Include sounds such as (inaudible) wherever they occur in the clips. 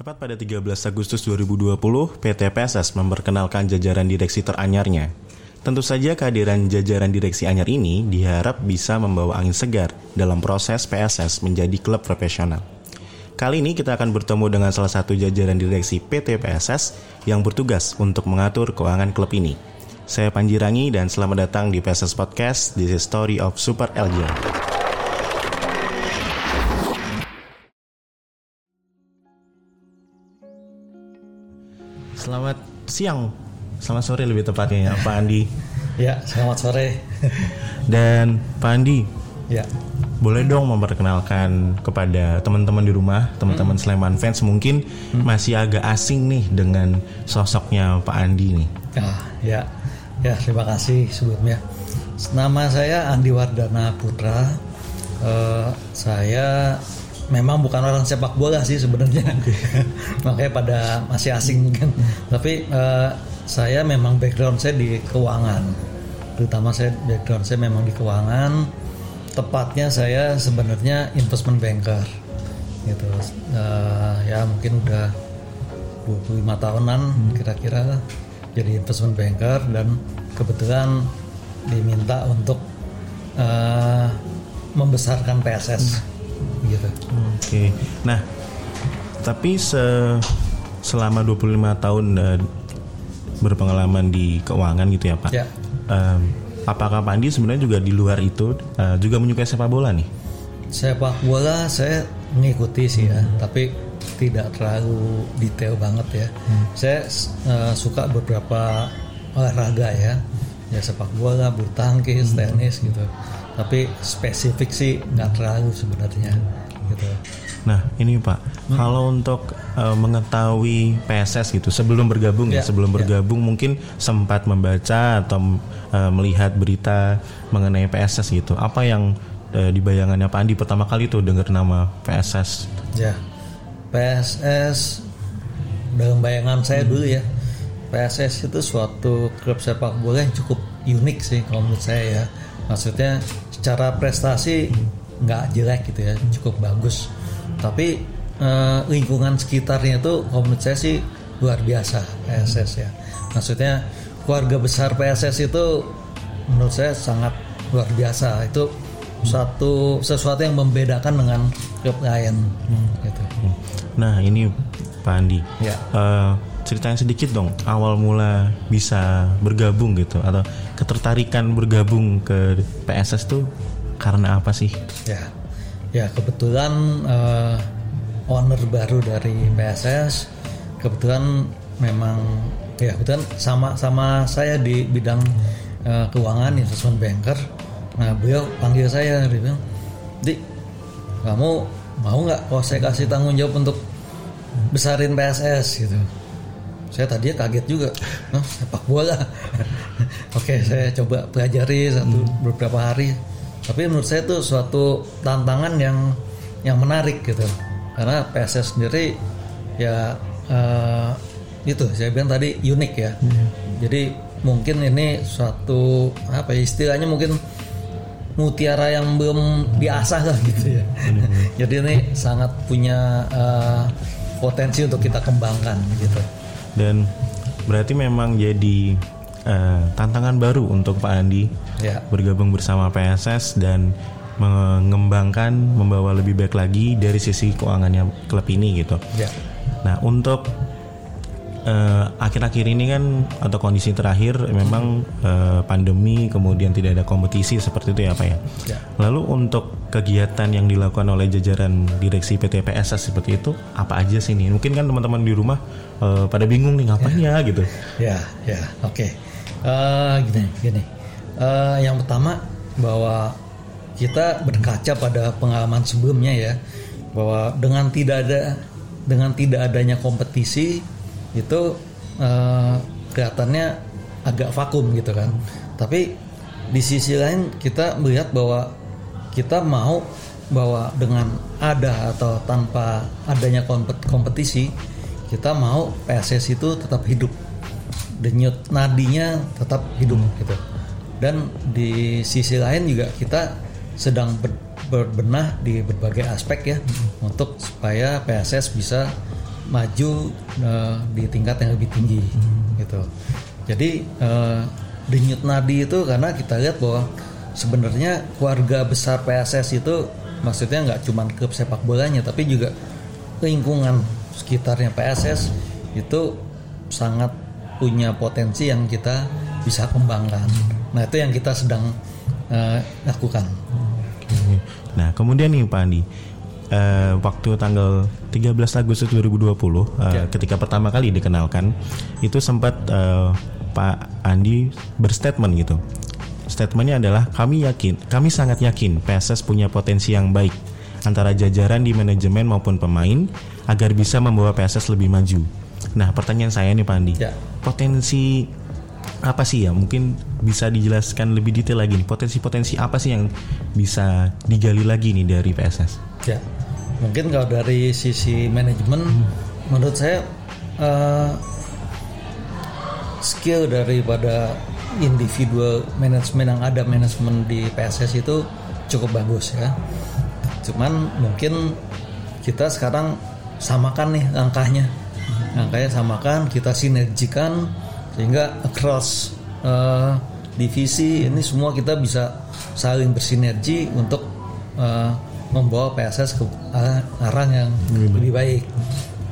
Tepat pada 13 Agustus 2020, PT PSS memperkenalkan jajaran direksi teranyarnya. Tentu saja kehadiran jajaran direksi anyar ini diharap bisa membawa angin segar dalam proses PSS menjadi klub profesional. Kali ini kita akan bertemu dengan salah satu jajaran direksi PT PSS yang bertugas untuk mengatur keuangan klub ini. Saya Panji Rangi dan selamat datang di PSS Podcast, This is Story of Super LJ. Selamat siang, selamat sore lebih tepatnya ya Pak Andi. (laughs) Ya, selamat sore. (laughs) Dan Pak Andi, ya, boleh dong memperkenalkan kepada teman-teman di rumah, teman-teman Sleman fans mungkin masih agak asing nih dengan sosoknya Pak Andi nih. ah, ya, ya. Terima kasih sebelumnya. Nama saya Andi Wardana Putra. Eh, saya memang bukan orang sepak bola sih sebenarnya, (laughs) makanya pada masih asing mungkin. Tapi eh, saya memang background saya di keuangan, terutama saya background saya memang di keuangan. Tepatnya saya sebenarnya investment banker, gitu. Eh, ya mungkin udah 25 tahunan kira-kira jadi investment banker dan kebetulan diminta untuk eh, membesarkan PSS gitu. Oke. Nah, tapi se selama 25 tahun eh, berpengalaman di keuangan gitu ya, Pak. Ya. Em, apakah Pak Andi sebenarnya juga di luar itu eh, juga menyukai sepak bola nih? Sepak bola saya mengikuti sih ya, tapi tidak terlalu detail banget ya. Saya eh, suka beberapa olahraga ya, ya sepak bola, bulu tangkis, tenis gitu. Tapi spesifik sih nggak terlalu sebenarnya gitu. Nah, ini Pak, kalau untuk eh, mengetahui PSS gitu sebelum bergabung ya, Ya, sebelum ya. bergabung mungkin sempat membaca atau eh, melihat berita mengenai PSS gitu. Apa yang eh, di bayangannya Pak Andi pertama kali tuh dengar nama PSS? Ya, PSS dalam bayangan saya dulu ya, PSS itu suatu klub sepak bola yang cukup unik sih kalau menurut saya ya. Maksudnya secara prestasi nggak jelek gitu ya, cukup bagus. Tapi eh, lingkungan sekitarnya itu menurut saya sih luar biasa PSS ya. Maksudnya keluarga besar PSS itu menurut saya sangat luar biasa. Itu satu sesuatu yang membedakan dengan klub lain gitu. Nah, ini Pak Andi. Ya. Eh, ceritain sedikit dong awal mula bisa bergabung gitu atau ketertarikan bergabung ke PSS tuh karena apa sih? Ya, ya kebetulan eh, owner baru dari PSS kebetulan memang ya kebetulan sama sama saya di bidang eh, keuangan investment banker. Nah beliau panggil saya dia bilang, di kamu mau nggak kalau saya kasih tanggung jawab untuk besarin PSS gitu. Saya tadinya kaget juga, nah, sepak bola. (laughs) Oke, saya coba pelajari satu beberapa hari. Tapi menurut saya itu suatu tantangan yang yang menarik gitu. Karena PSS sendiri ya eh, itu saya bilang tadi unik ya. Jadi mungkin ini suatu apa ya, istilahnya mungkin mutiara yang belum diasah lah gitu ya. (laughs) Jadi ini sangat punya eh, potensi untuk kita kembangkan gitu. Dan berarti memang jadi eh, tantangan baru untuk Pak Andi Ya. bergabung bersama PSS dan mengembangkan membawa lebih baik lagi dari sisi keuangannya klub ini gitu. Ya. Nah untuk eh, akhir-akhir ini kan atau kondisi terakhir memang eh, pandemi kemudian tidak ada kompetisi seperti itu ya Pak ya. Ya. Lalu untuk kegiatan yang dilakukan oleh jajaran direksi PT PSS seperti itu apa aja sih nih? Mungkin kan teman-teman di rumah eh, pada bingung nih ngapain ya gitu. Ya, ya, oke. Eh, gini, gini. Eh, yang pertama bahwa kita berkaca pada pengalaman sebelumnya ya, bahwa dengan tidak ada dengan tidak adanya kompetisi itu eh, kelihatannya agak vakum gitu kan. Tapi di sisi lain kita melihat bahwa kita mau bahwa dengan ada atau tanpa adanya kompet- kompetisi kita mau PSS itu tetap hidup. Denyut nadinya tetap hidup gitu. Dan di sisi lain juga kita sedang ber- berbenah di berbagai aspek ya untuk supaya PSS bisa maju uh, di tingkat yang lebih tinggi hmm. gitu. Jadi uh, denyut nadi itu karena kita lihat bahwa sebenarnya keluarga besar PSS itu maksudnya nggak cuma klub sepak bolanya tapi juga lingkungan sekitarnya PSS itu sangat punya potensi yang kita bisa kembangkan. Nah itu yang kita sedang uh, lakukan. Nah kemudian nih Pak Andi, uh, waktu tanggal 13 Agustus 2020 uh, ya. ketika pertama kali dikenalkan itu sempat uh, Pak Andi berstatement gitu. Statementnya adalah kami yakin, kami sangat yakin PSS punya potensi yang baik antara jajaran di manajemen maupun pemain agar bisa membawa PSS lebih maju. Nah, pertanyaan saya nih Pak Andi, ya. potensi apa sih ya? Mungkin bisa dijelaskan lebih detail lagi nih. Potensi-potensi apa sih yang bisa digali lagi nih dari PSS? Ya, mungkin kalau dari sisi manajemen, hmm. menurut saya uh, skill daripada individual manajemen yang ada manajemen di PSS itu cukup bagus ya. Cuman mungkin kita sekarang samakan nih langkahnya Langkahnya samakan, kita sinergikan sehingga across uh, divisi ini semua kita bisa saling bersinergi untuk uh, membawa PSS ke arah yang lebih baik.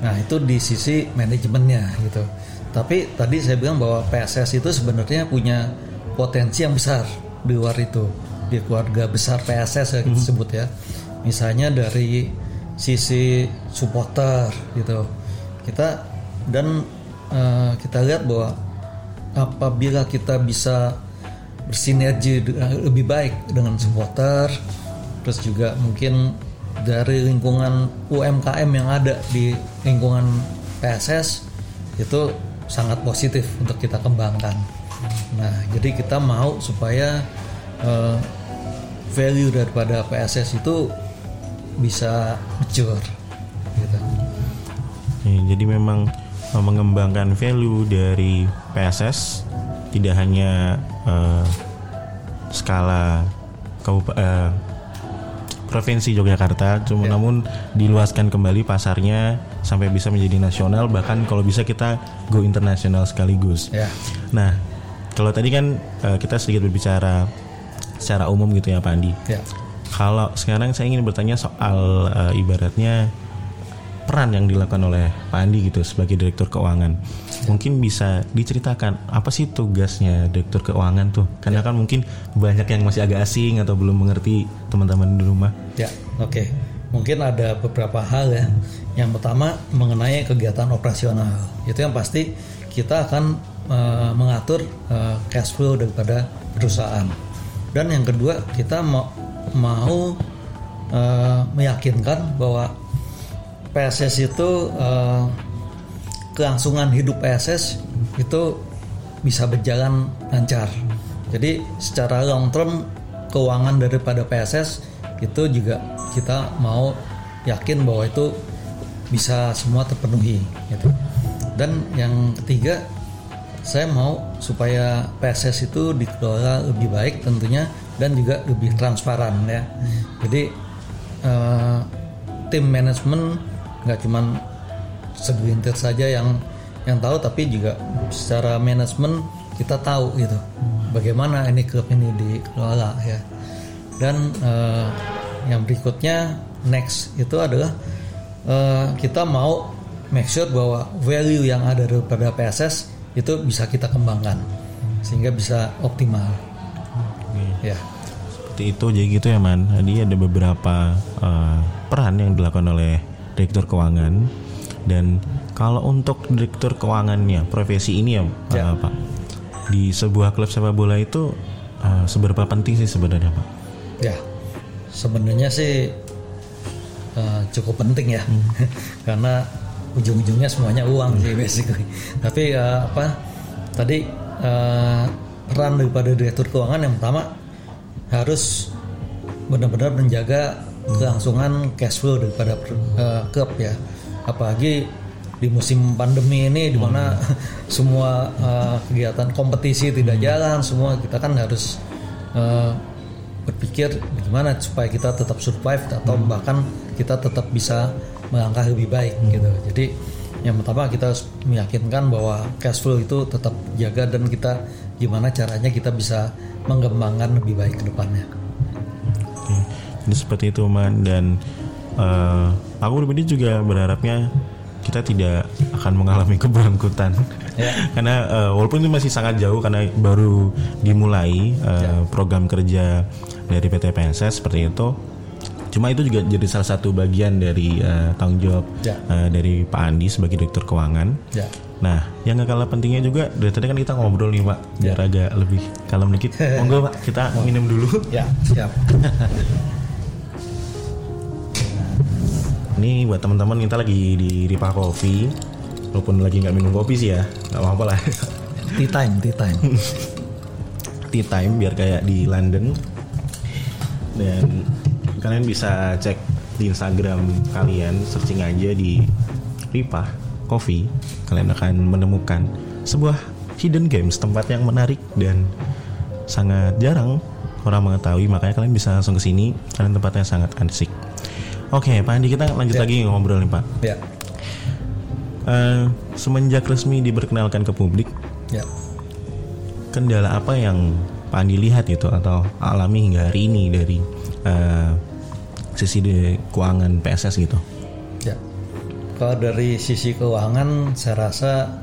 Nah itu di sisi manajemennya gitu. Tapi tadi saya bilang bahwa PSS itu sebenarnya punya potensi yang besar di luar itu di keluarga besar PSS yang kita mhm. sebut ya. Misalnya dari sisi supporter gitu kita dan uh, kita lihat bahwa apabila kita bisa bersinergi lebih baik dengan supporter terus juga mungkin dari lingkungan UMKM yang ada di lingkungan PSS itu sangat positif untuk kita kembangkan. Nah, jadi kita mau supaya uh, value daripada PSS itu bisa mature gitu. Ya, jadi memang uh, mengembangkan value dari PSS tidak hanya uh, skala uh, provinsi Yogyakarta, cuma ya. namun diluaskan kembali pasarnya sampai bisa menjadi nasional bahkan kalau bisa kita go internasional sekaligus. Ya. Nah, kalau tadi kan uh, kita sedikit berbicara secara umum gitu ya Pak Andi. Ya. Kalau sekarang saya ingin bertanya soal uh, ibaratnya peran yang dilakukan oleh Pak Andi gitu sebagai direktur keuangan. Mungkin bisa diceritakan apa sih tugasnya direktur keuangan tuh? Karena ya. kan mungkin banyak yang masih agak asing atau belum mengerti teman-teman di rumah. Ya, oke. Okay. Mungkin ada beberapa hal ya. Yang pertama mengenai kegiatan operasional. Itu yang pasti kita akan uh, mengatur uh, cash flow daripada perusahaan. Dan yang kedua kita mau mau uh, meyakinkan bahwa PSS itu uh, kelangsungan hidup PSS itu bisa berjalan lancar. Jadi secara long term keuangan daripada PSS itu juga kita mau yakin bahwa itu bisa semua terpenuhi gitu. Dan yang ketiga saya mau supaya PSS itu dikelola lebih baik tentunya dan juga lebih transparan ya. Jadi uh, tim manajemen nggak cuman segelintir saja yang yang tahu tapi juga secara manajemen kita tahu gitu. Bagaimana ini klub ini dikelola ya. Dan uh, yang berikutnya next itu adalah uh, kita mau make sure bahwa value yang ada daripada PSS itu bisa kita kembangkan sehingga bisa optimal. Ya. Seperti itu jadi gitu ya man. Tadi ada beberapa uh, peran yang dilakukan oleh direktur keuangan dan kalau untuk direktur keuangannya profesi ini ya, ya. Uh, Pak di sebuah klub sepak bola itu uh, seberapa penting sih sebenarnya Pak? Ya sebenarnya sih uh, cukup penting ya hmm. (laughs) karena ujung-ujungnya semuanya uang hmm. sih basically. (laughs) Tapi uh, apa tadi uh, peran daripada direktur keuangan yang pertama harus benar-benar menjaga kelangsungan cash flow daripada uh, klub ya apalagi di musim pandemi ini di mana hmm. (laughs) semua uh, kegiatan kompetisi tidak hmm. jalan semua kita kan harus uh, berpikir bagaimana supaya kita tetap survive atau hmm. bahkan kita tetap bisa melangkah lebih baik hmm. gitu jadi yang pertama kita harus meyakinkan bahwa cash flow itu tetap jaga dan kita gimana caranya kita bisa mengembangkan lebih baik ke depannya. Oke, jadi seperti itu man dan uh, aku pribadi juga berharapnya kita tidak akan mengalami (laughs) keberangkutan ya. karena uh, walaupun itu masih sangat jauh karena baru dimulai uh, ya. program kerja dari PT PNSS seperti itu cuma itu juga jadi salah satu bagian dari uh, tanggung jawab ya. uh, dari Pak Andi sebagai direktur keuangan ya. nah yang gak kalah pentingnya juga dari tadi kan kita ngobrol nih Pak biar ya. agak lebih kalem dikit (laughs) monggo Pak kita minum dulu ya siap (laughs) Ini buat teman-teman kita lagi di Ripa Coffee. Walaupun lagi nggak minum kopi sih ya, nggak apa-apa lah. (laughs) Tea time, tea time. (laughs) tea time biar kayak di London. Dan kalian bisa cek di Instagram kalian, searching aja di Ripa Coffee. Kalian akan menemukan sebuah hidden games, tempat yang menarik dan sangat jarang orang mengetahui. Makanya kalian bisa langsung ke sini. Kalian tempatnya sangat asik. Oke, Pak Andi kita lanjut ya. lagi ngobrol nih Pak. Ya. Uh, semenjak resmi diperkenalkan ke publik, ya. kendala apa yang Pak Andi lihat itu atau alami hingga hari ini dari uh, sisi de keuangan PSS gitu? Ya, kalau dari sisi keuangan, saya rasa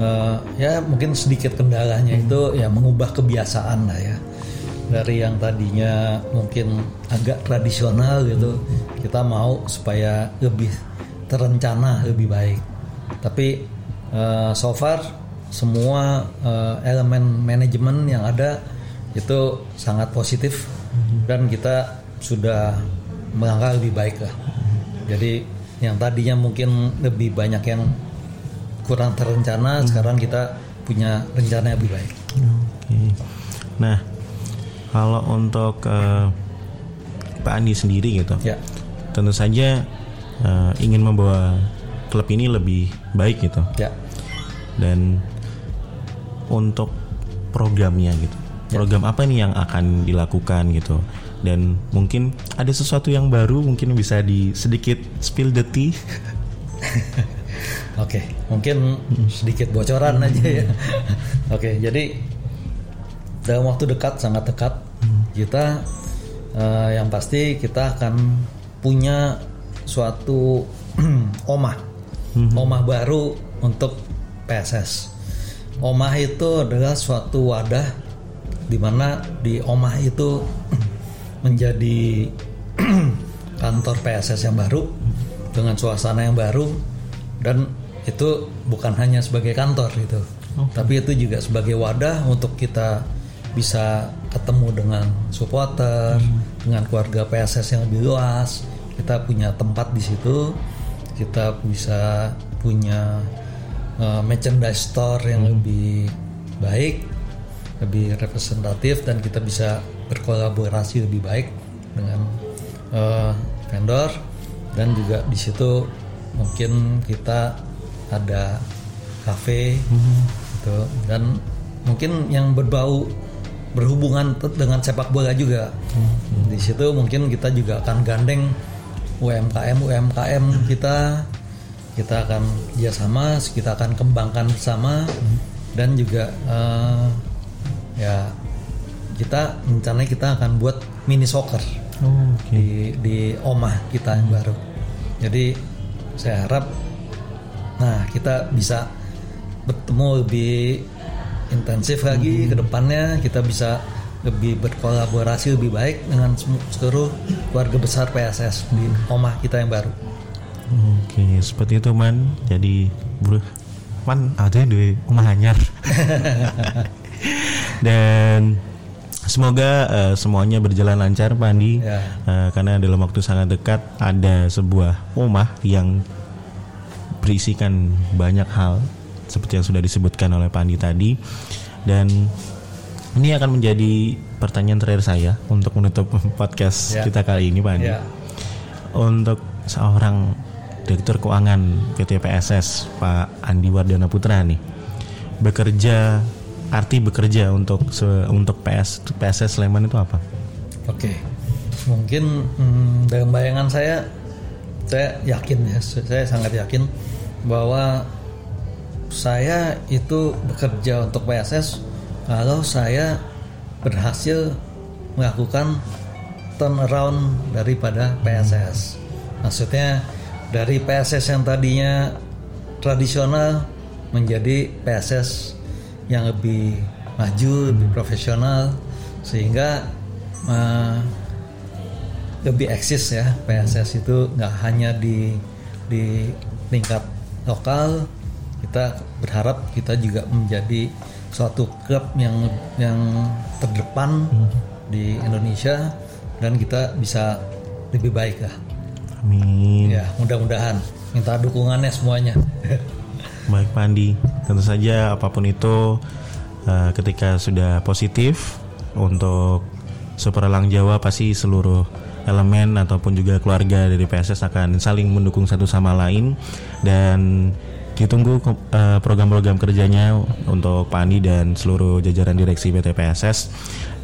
uh, ya mungkin sedikit kendalanya hmm. itu ya mengubah kebiasaan lah ya dari yang tadinya mungkin agak tradisional gitu kita mau supaya lebih terencana lebih baik tapi uh, so far semua uh, elemen manajemen yang ada itu sangat positif dan kita sudah melangkah lebih baik lah jadi yang tadinya mungkin lebih banyak yang kurang terencana hmm. sekarang kita punya rencana yang lebih baik. Okay. Nah, kalau untuk uh, Pak Andi sendiri gitu, ya. tentu saja uh, ingin membawa klub ini lebih baik gitu. Ya. Dan untuk programnya gitu, ya. program apa nih yang akan dilakukan gitu? Dan mungkin ada sesuatu yang baru, mungkin bisa di sedikit spill the tea. (laughs) Oke, okay, mungkin sedikit bocoran aja ya. (laughs) Oke, okay, jadi dalam waktu dekat sangat dekat kita uh, yang pasti kita akan punya suatu (clears throat) omah hmm. omah baru untuk PSS omah itu adalah suatu wadah di mana di omah itu (clears throat) menjadi (clears throat) kantor PSS yang baru dengan suasana yang baru dan itu bukan hanya sebagai kantor gitu okay. tapi itu juga sebagai wadah untuk kita bisa ketemu dengan supporter, hmm. dengan keluarga PSS yang lebih luas. Kita punya tempat di situ, kita bisa punya uh, merchandise store yang hmm. lebih baik, lebih representatif dan kita bisa berkolaborasi lebih baik dengan uh, vendor dan juga di situ mungkin kita ada cafe hmm. gitu dan mungkin yang berbau berhubungan dengan sepak bola juga. Hmm. Di situ mungkin kita juga akan gandeng UMKM UMKM kita kita akan kerjasama, kita akan kembangkan bersama hmm. dan juga uh, ya kita rencananya kita akan buat mini soccer oh, okay. di di omah kita yang baru. Jadi saya harap nah kita bisa bertemu lebih intensif lagi hmm. ke depannya kita bisa lebih berkolaborasi lebih baik dengan seluruh keluarga besar PSS di omah kita yang baru. Oke, seperti itu man. Jadi bro, man ada di rumah anyar. (laughs) Dan semoga uh, semuanya berjalan lancar Pak Andi. Ya. Uh, karena dalam waktu sangat dekat ada sebuah rumah yang berisikan banyak hal seperti yang sudah disebutkan oleh Pak Andi tadi dan ini akan menjadi pertanyaan terakhir saya untuk menutup (laughs) podcast yeah. kita kali ini Pak Andi. Yeah. Untuk seorang Direktur Keuangan PT PSS Pak Andi Wardana Putra nih bekerja arti bekerja untuk se, untuk PS PSS Sleman itu apa? Oke, okay. mungkin hmm, dalam bayangan saya saya yakin ya saya sangat yakin bahwa saya itu bekerja untuk PSS kalau saya berhasil melakukan turnaround daripada PSS. Maksudnya dari PSS yang tadinya tradisional menjadi PSS yang lebih maju, lebih profesional sehingga uh, lebih eksis ya PSS itu nggak hanya di di tingkat lokal kita berharap kita juga menjadi suatu klub yang yang terdepan hmm. di Indonesia dan kita bisa lebih baik lah. Amin. Ya mudah-mudahan minta dukungannya semuanya. (laughs) baik Pandi, tentu saja apa pun itu uh, ketika sudah positif untuk Super Elang Jawa pasti seluruh elemen ataupun juga keluarga dari PSS akan saling mendukung satu sama lain dan ditunggu uh, program-program kerjanya untuk Pak Andi dan seluruh jajaran direksi PT PSS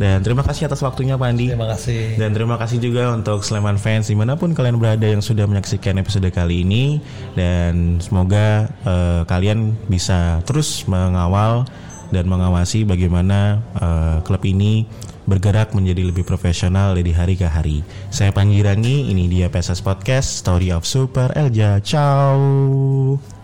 dan terima kasih atas waktunya Pak Andi terima kasih dan terima kasih juga untuk Sleman fans di mana pun kalian berada yang sudah menyaksikan episode kali ini dan semoga uh, kalian bisa terus mengawal dan mengawasi bagaimana uh, klub ini bergerak menjadi lebih profesional dari hari ke hari. Saya Panji Rani, ini dia PSS Podcast, Story of Super Elja. Ciao.